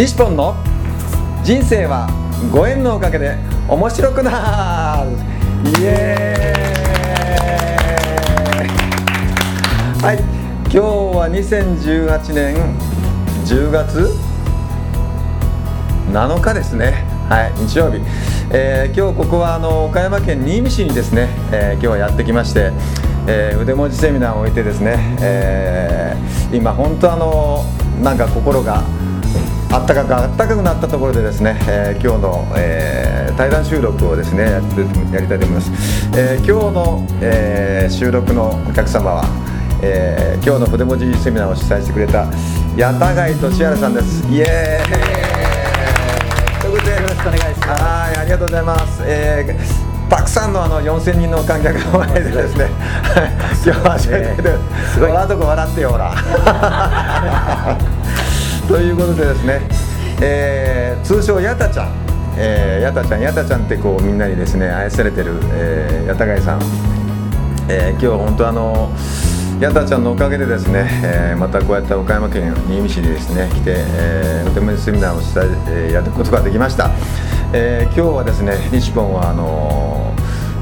西ポンの人生はご縁のおかげで面白くなる。イエーイ。はい。今日は2018年10月7日ですね。はい。日曜日、えー今日ここはあの岡山県新見市にですね、えー今日はやってきまして、えー腕文字セミナーを置いてですね、えー今本当あのなんか心があったかくあったかくなったところでですね、えー今日の、えー対談収録をですねやってやりたいと思います、えー今日の、えー収録のお客様は、えー今日の筆文字セミナーを主催してくれた八田貝俊原さんです。イエーイ。ということでよろしくお願いします。はいありがとうございます、えーたくさんのあの4000人の観客の前で ですね、今日は初めてで、すごい、笑うとこ笑ってよ、ほら。ということでですね、えー通称やたちゃん、えー、やたちゃんやたちゃんってこうみんなにですね愛されてる、えー、やたがいさん、えー今日本当あのやたちゃんのおかげでですね、えーまたこうやって岡山県新見市にですね来て、えー、お手持ちセミナーをした、えーやることができました、えー今日はですね西本はあの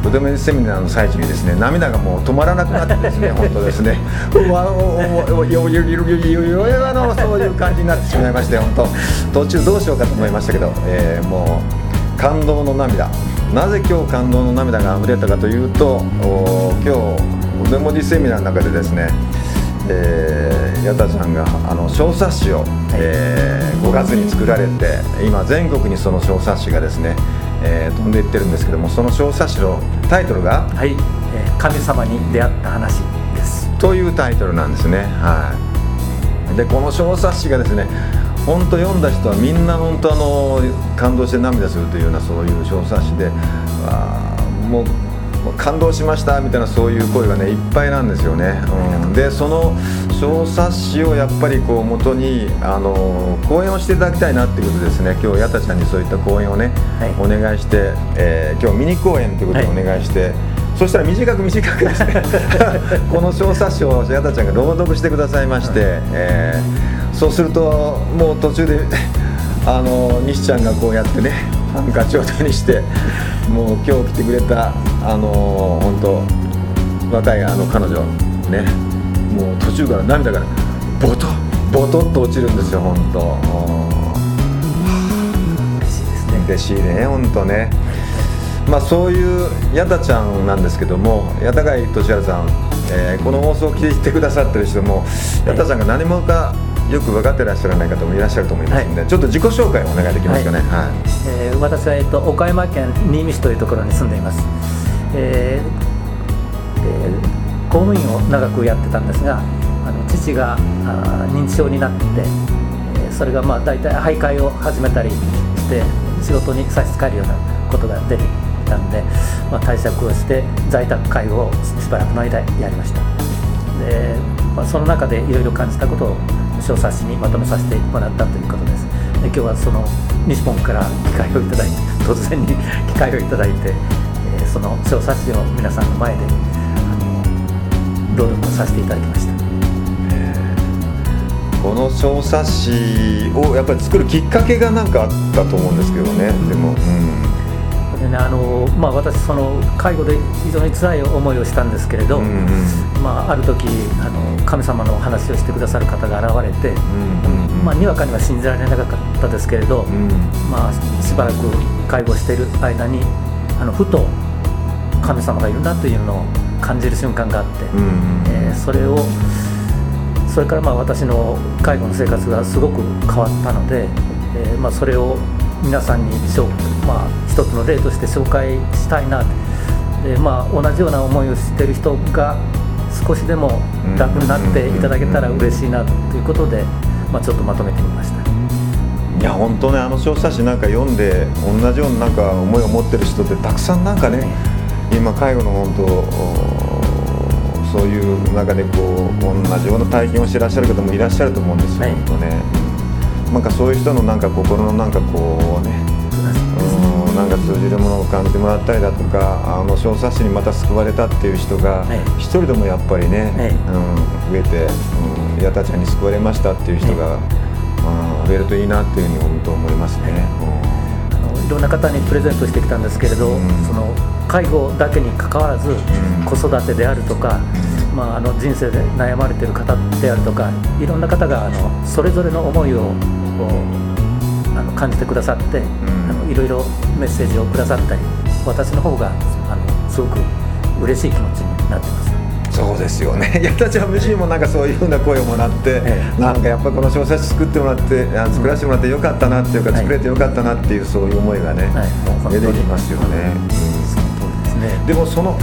お手持ちセミナーの最中にですね涙がもう止まらなくなってですね 本当ですね。うわおおおよよよよよよよあのそういう感じになってしまいまして本当途中どうしようかと思いましたけど、えーもう感動の涙なぜ今日感動の涙が溢れたかというとお今日お手文字セミナーの中でですねえー、矢田さんがあの小冊子を、えー5月に作られて今全国にその小冊子がですね、えー飛んでいってるんですけどもその小冊子のタイトルが？はい、えー神様に出会った話です。というタイトルなんですね。はい。でこの小冊子がですね、本当読んだ人はみんな本当あの感動して涙するというようなそういう小冊子で、あーもう。感動しましたみたいなそういう声がねいっぱいなんですよね、うん、でその小冊子をやっぱりこう元にあの講演をしていただきたいなっていうことですね。今日矢田ちゃんにそういった講演をね、はい。お願いして、えー今日ミニ講演ということでお願いして、そしたら短く短くですね。この小冊子を矢田ちゃんが朗読してくださいまして、えーそうするともう途中であの西ちゃんがこうやってねハンカチを手にしてもう今日来てくれたあの本当若いあの彼女ねもう途中から涙がボトボトッと落ちるんですよ本当。嬉しいですね。嬉しいね本当ね。まあそういう矢田ちゃんなんですけども矢田貝俊原さん、えーこの放送を聞いてくださってる人も矢田ちゃんが何者かよく分かってらっしゃらない方もいらっしゃると思いますので、ちょっと自己紹介をお願いできますかね。はい、えー私は、えっと岡山県新見市というところに住んでいます。公務員を長くやってたんですが、あの父があ認知症になって、えそれがまあ大体徘徊を始めたりして仕事に差し支えるようなことが出てきたんで、まあ、対策をして在宅介護をしばらくの間やりました。で、まあ、その中でいろいろ感じたことを小冊子にまとめさせてもらったということですで今日はその日本から機会をいただいて突然に 機会をいただいて、えその小冊子を皆さんの前で朗読をさせていただきました。この小冊子をやっぱり作るきっかけが何かあったと思うんですけどね、でも、うん、でねあのまあ、私その介護で非常に辛い思いをしたんですけれど、うんうん。まあ、ある時あの神様のお話をしてくださる方が現れて、うんうんまあ、にわかには信じられなかったですけれど、うん。まあ、しばらく介護している間にあのふと神様がいるなというのを感じる瞬間があって、うんうんえーそれをそれからまあ私の介護の生活がすごく変わったので、えーまあ、それを皆さんにまあ、一つの例として紹介したいなで、まあ、同じような思いをしている人が少しでも楽になっていただけたら嬉しいなということで、まあ、ちょっとまとめてみました。いや本当ねあの小冊子なんか読んで同じようななんか思いを持ってる人ってたくさんなんかね今介護の本当そういう中でこう同じような体験をしてらっしゃる方もいらっしゃると思うんですよ、はい、本当ね、うん、なんかそういう人のなんか心のなんかこうねうんなんか通じるものを感じてもらったりだとかあの小冊子にまた救われたっていう人が一人でもやっぱりね、はい、うん、増えて、うん、矢田ちゃんに救われましたっていう人が、はい、増えるといいなっていうふうに本当思いますね。うん、いろんな方にプレゼントしてきたんですけれど、うん、その介護だけにかかわらず、子育てであるとか、まあ、あの人生で悩まれている方であるとかいろんな方があのそれぞれの思いをあの感じてくださって、あのいろいろメッセージをくださったり私の方があのすごく嬉しい気持ちになってます。そうですよね。矢田ちゃん自身もなんかそういうふうな声をもらって、ええ、なんかやっぱこの小説作ってもらって作らせてもらってよかったなっていうか、作れてよかったなっていうそういう思いがね、はい、出てきますよね。うんね。でもその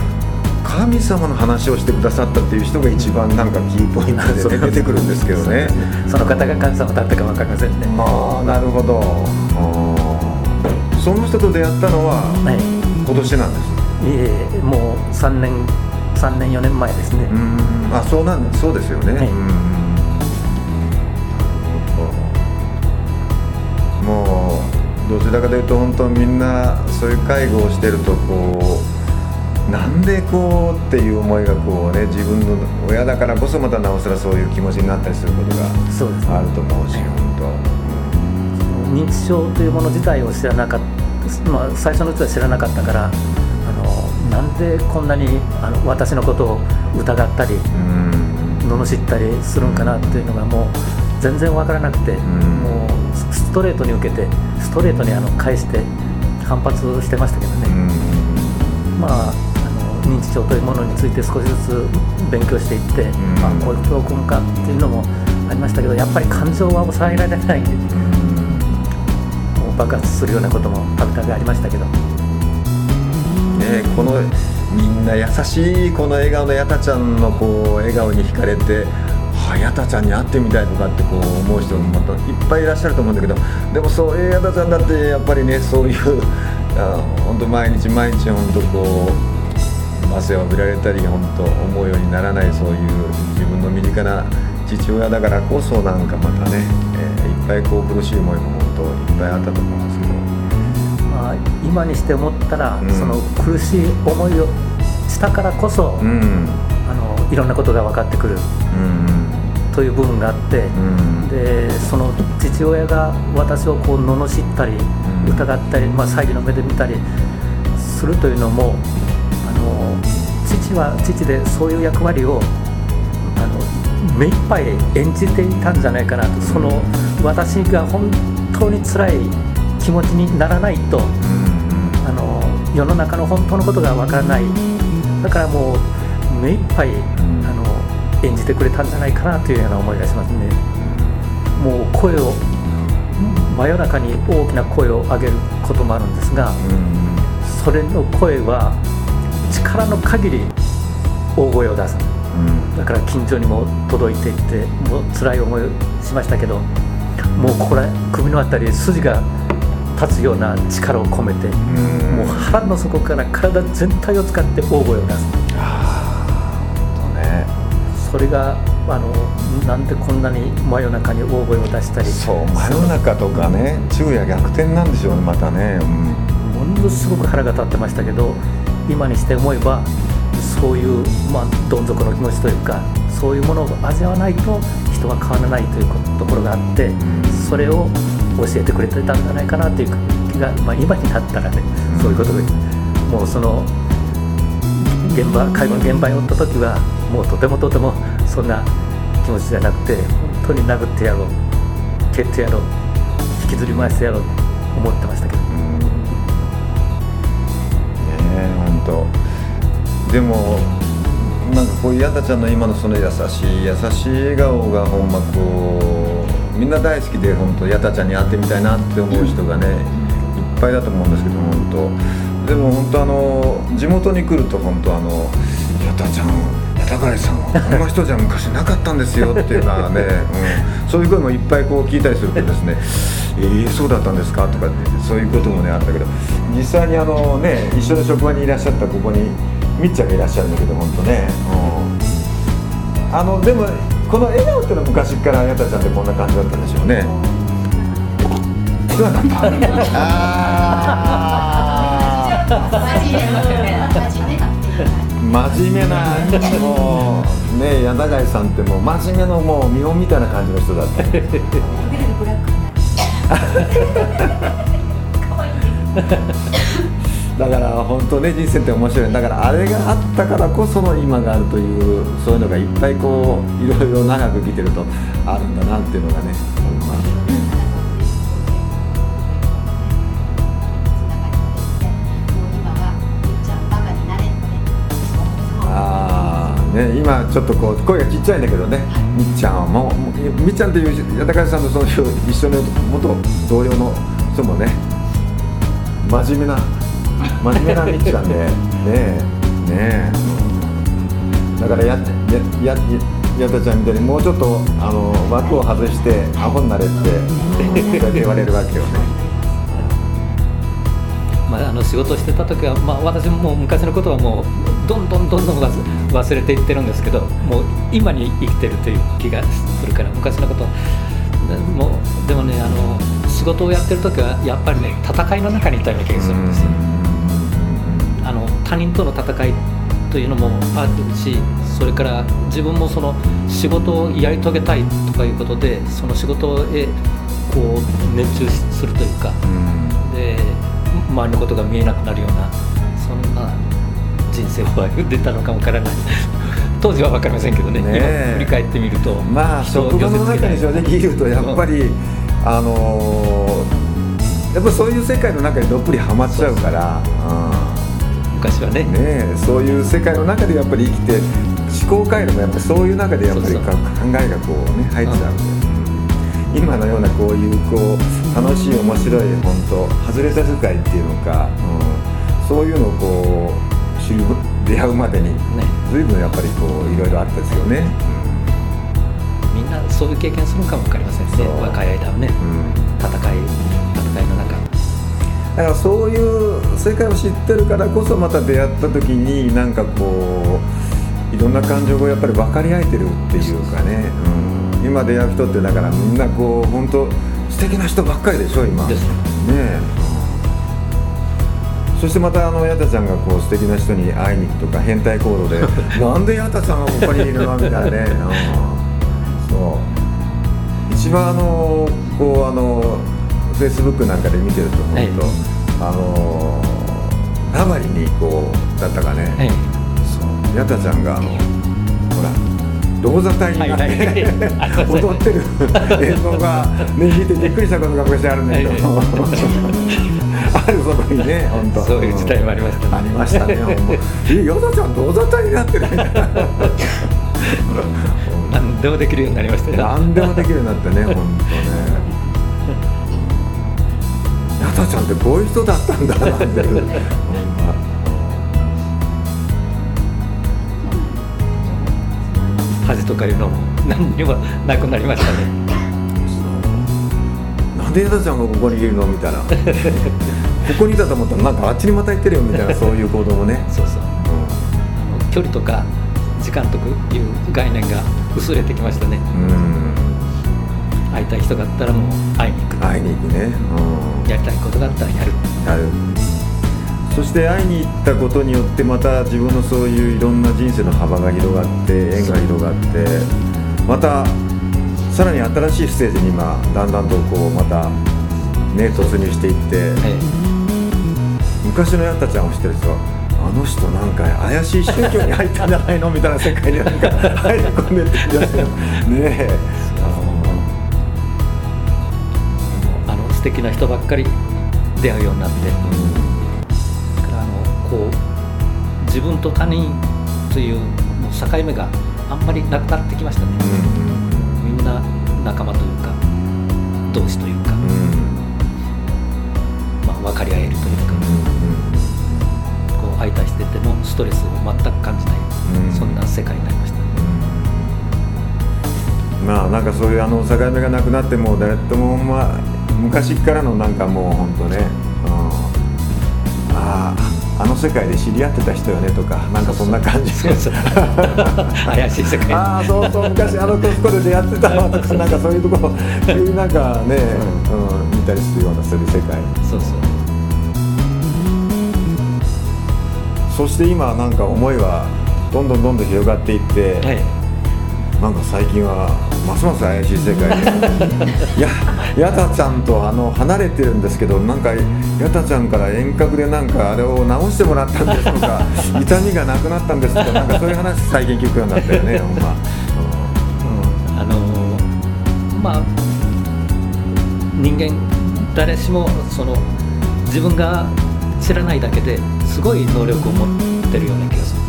神様の話をしてくださったっていう人が一番なんかキーポイントで、ね、出てくるんですけどね。その方が神様だったか分かりませんね。ああなるほど。その人と出会ったのは、はい、今年なんですいえいえもう3年3年4年前ですね。あそうなんそうですよね、はい、もうどちらかというと本当みんなそういう介護をしてるとこうなんでこうっていう思いがこうね自分の親だからこそまたなおさらそういう気持ちになったりすることがあると思うし、ね、本当、うん、認知症というもの自体を知らなかった、まあ、最初のうちは知らなかったからあのなんでこんなにあの私のことを疑ったり、うん、罵ったりするんかなっていうのがもう全然分からなくて、うん、もうストレートに受けてストレートにあの返して反発してましたけどね。まあ認知症というものについて少しずつ勉強していって、うん、まあ、こういう教訓かっていうのもありましたけどやっぱり感情は抑えられないうん、もう爆発するようなこともたびたびありましたけど。ね、このみんな優しいこの笑顔のやたちゃんのこう笑顔に惹かれてはやたちゃんに会ってみたいとかってこう思う人もまたいっぱいいらっしゃると思うんだけどでもそういうやたちゃんだってやっぱりねそういう本当毎日毎日本当こう汗を浴びられたり本当思うようにならないそういう自分の身近な父親だからこそなんかまたね、えー、いっぱいこう苦しい思いも本当いっぱいあったと思うんですけど、まあ、今にして思ったら、うん、その苦しい思いをしたからこそ、うん、あのいろんなことが分かってくる、うん、という部分があって、でその父親が私をこう罵ったり疑ったり、まあ、詐欺の目で見たりするというのも父は父でそういう役割をあの目いっぱい演じていたんじゃないかなとその私が本当に辛い気持ちにならないと、あの世の中の本当のことがわからないだからもう目いっぱいあの演じてくれたんじゃないかなというような思いがしますね。もう声を真夜中に大きな声を上げることもあるんですが、それの声は力の限り大声を出す、うん、だから近所にも届いていってもう辛い思いをしましたけどもうここら首の辺り筋が立つような力を込めて、うん、もう腹の底から体全体を使って大声を出す、ね、それがあのなんでこんなに真夜中に大声を出したりそう真夜中とかね昼夜逆転なんでしょうねまたね、うん、ものすごく腹が立ってましたけど今にして思えばそういう、まあ、どん底の気持ちというかそういうものを味わわないと人は変わらないというところがあってそれを教えてくれてたんじゃないかなという気が、まあ、今になったらねそういうことでもうその現場介護の現場におった時はもうとてもとてもそんな気持ちじゃなくて本当に殴ってやろう蹴ってやろう引きずり回してやろうと思ってましたけど。とでもなんかこういうやたちゃんの今のその優しい優しい笑顔がほんまこうみんな大好きで本当やたちゃんに会ってみたいなって思う人がねいっぱいだと思うんですけど本当。でも本当あの地元に来ると本当あのやたちゃんや高橋さんはこんな人じゃ昔なかったんですよっていうのはね、うん、そういう声もいっぱいこう聞いたりするとですね「えー、そうだったんですか?」とかってそういうこともねあったけど実際にあのね一緒の職場にいらっしゃったここにみっちゃんがいらっしゃるんだけど本当ね、うん、あのでもこの笑顔っていうのは昔からやたちゃんってこんな感じだったんでしょうね。そうだ。ったあ 真面目なもうね柳貝さんってもう真面目のもう見本みたいな感じの人だっただから本当ね人生って。面白いだからあれがあったからこその今があるというそういうのがいっぱいこういろいろ長く来てるとあるんだなっていうのがね、まあね、今ちょっとこう声がちっちゃいんだけどね、みっちゃんはもうみっちゃんという八高さんのその一緒の元同僚の人もね真面目な真面目なみっちゃんで ねえねえ。だからややややたちゃんみたいにもうちょっとあの枠を外してアホになれって言われるわけよね。まあ、あの仕事してた時は、まあ、私も昔のことはもうどんどんどんどん忘れていってるんですけどもう今に生きてるという気がするから昔のこともうでもねあの仕事をやってる時はやっぱりね戦いの中にいたような気がするんですよ。あの他人との戦いというのもあるしそれから自分もその仕事をやり遂げたいとかいうことでその仕事へこう熱中するというか、で周りのことが見えなくなるようなそんな人生を歩んでたのかもわからない。当時は分かりませんけどねね振り返ってみるとまあ職場の中に正直言うとやっぱり、うん、あのー、やっぱそういう世界の中にどっぷりはまっちゃうから昔はね。ねそういう世界の中でやっぱり生きて思考回路もやっぱそういう中でやっぱり考えがこうね入っちゃうんで。今のようなこういうこう楽しい面白い本当外れた世界っていうのか、うん、そういうのをこう知る出会うまでに随分やっぱりこういろいろあったですよね、うん、みんなそういう経験するかも分かりませんね。若い間はね、うん、戦い戦いの中。だからそういう世界を知ってるからこそまた出会った時になんかこういろんな感情がやっぱり分かり合えてるっていうかね、うん今出会う人ってだからみんなこう本当素敵な人ばっかりでしょ今。ね。え。そしてまたあのヤタちゃんがこう素敵な人に会いに行くとか変態行動で なんでヤタちゃんがここにいるのみたいなね、そう。一番あのこうあのフェイスブックなんかで見てると思うと、はい、あのラバリにこうだったかね、はい、そう。ちゃんがあの同座隊になって、踊ってる映像が、ね、見てびっくりしたことが昔あるんだけど、はい。あるそこにね本当。そういう時代もありましたね、ありましたねえヨダちゃん同座隊になってるみたいな何でもできるようになりましたね何でもできるようになってね本当ね。ヤタちゃんってこういう人だったんだなって恥とかいうのも何にもなくなりましたね。なんで矢田ちゃんがここにいるのみたいな。ここにいたと思ったらなんかあっちにまた行ってるよみたいなそういう行動もね。そうそう、距離とか時間という概念が薄れてきましたね。うん。会いたい人があったらもう会いに行く。会いに行くね、うん、やりたいことがあったらやる。やるそして会いに行ったことによってまた自分のそういういろんな人生の幅が広がって縁が広がってまたさらに新しいステージに今だんだんとこうまたね突入していって、昔のヤッタちゃんを知ってる人はあの人なんか怪しい宗教に入ったんじゃないの？みたいな世界になんか入り込んでってきましたよねえ。あの素敵な人ばっかり出会うようになって、うん自分と他人という境目があんまりなくなってきましたね、うん、みんな仲間というか同志というか、うん、まあ、分かり合えるというか、うん、こう相対しててもストレスを全く感じない、そんな世界になりました。まあなんかそういうあの境目がなくなっても誰ともまあ昔からのなんかもう本当ね、うん、あああの世界で知り合ってた人よねとかなんかそんな感じ。そうそう。怪しい世界。ああそうそう昔あのコスコで出会ってたわとか なんかそういうところそういうなんかね、うん、見たりするようなする世界そうそう。そして今なんか思いはどんどんどんどん広がっていって、はいなんか最近はますます怪しい世界で。い やヤタちゃんとあの離れてるんですけどなんかヤタちゃんから遠隔でなんかあれを直してもらったんですとか 痛みがなくなったんですとかなんかそういう話最近聞くようになったよね ほんま、あのーまあ人間誰しもその自分が知らないだけですごい能力を持ってるような気がする。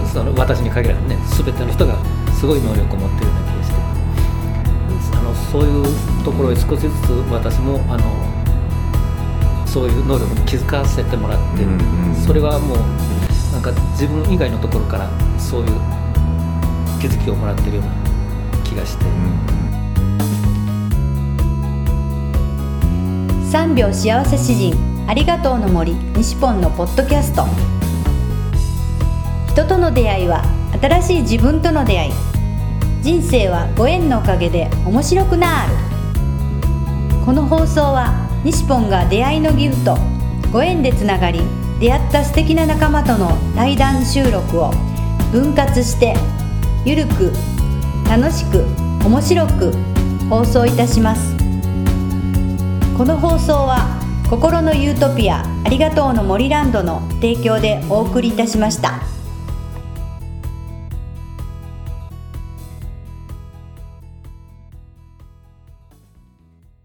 うん。その私に限らずね全ての人がすごい能力を持ってるような気がして。あのそういうところへ少しずつ私もあのそういう能力に気づかせてもらって、うんうんそれはもうなんか自分以外のところからそういう気づきをもらってるような気がして、3秒幸せ詩人ありがとうの森西ポンのポッドキャスト。人との出会いは新しい自分との出会い人生はご縁のおかげで面白くなるこの放送は西ポンが出会いのギフトご縁でつながり出会った素敵な仲間との対談収録を分割してゆるく楽しく面白く放送いたしますこの放送は心のユートピアありがとうの森ランドの提供でお送りいたしました。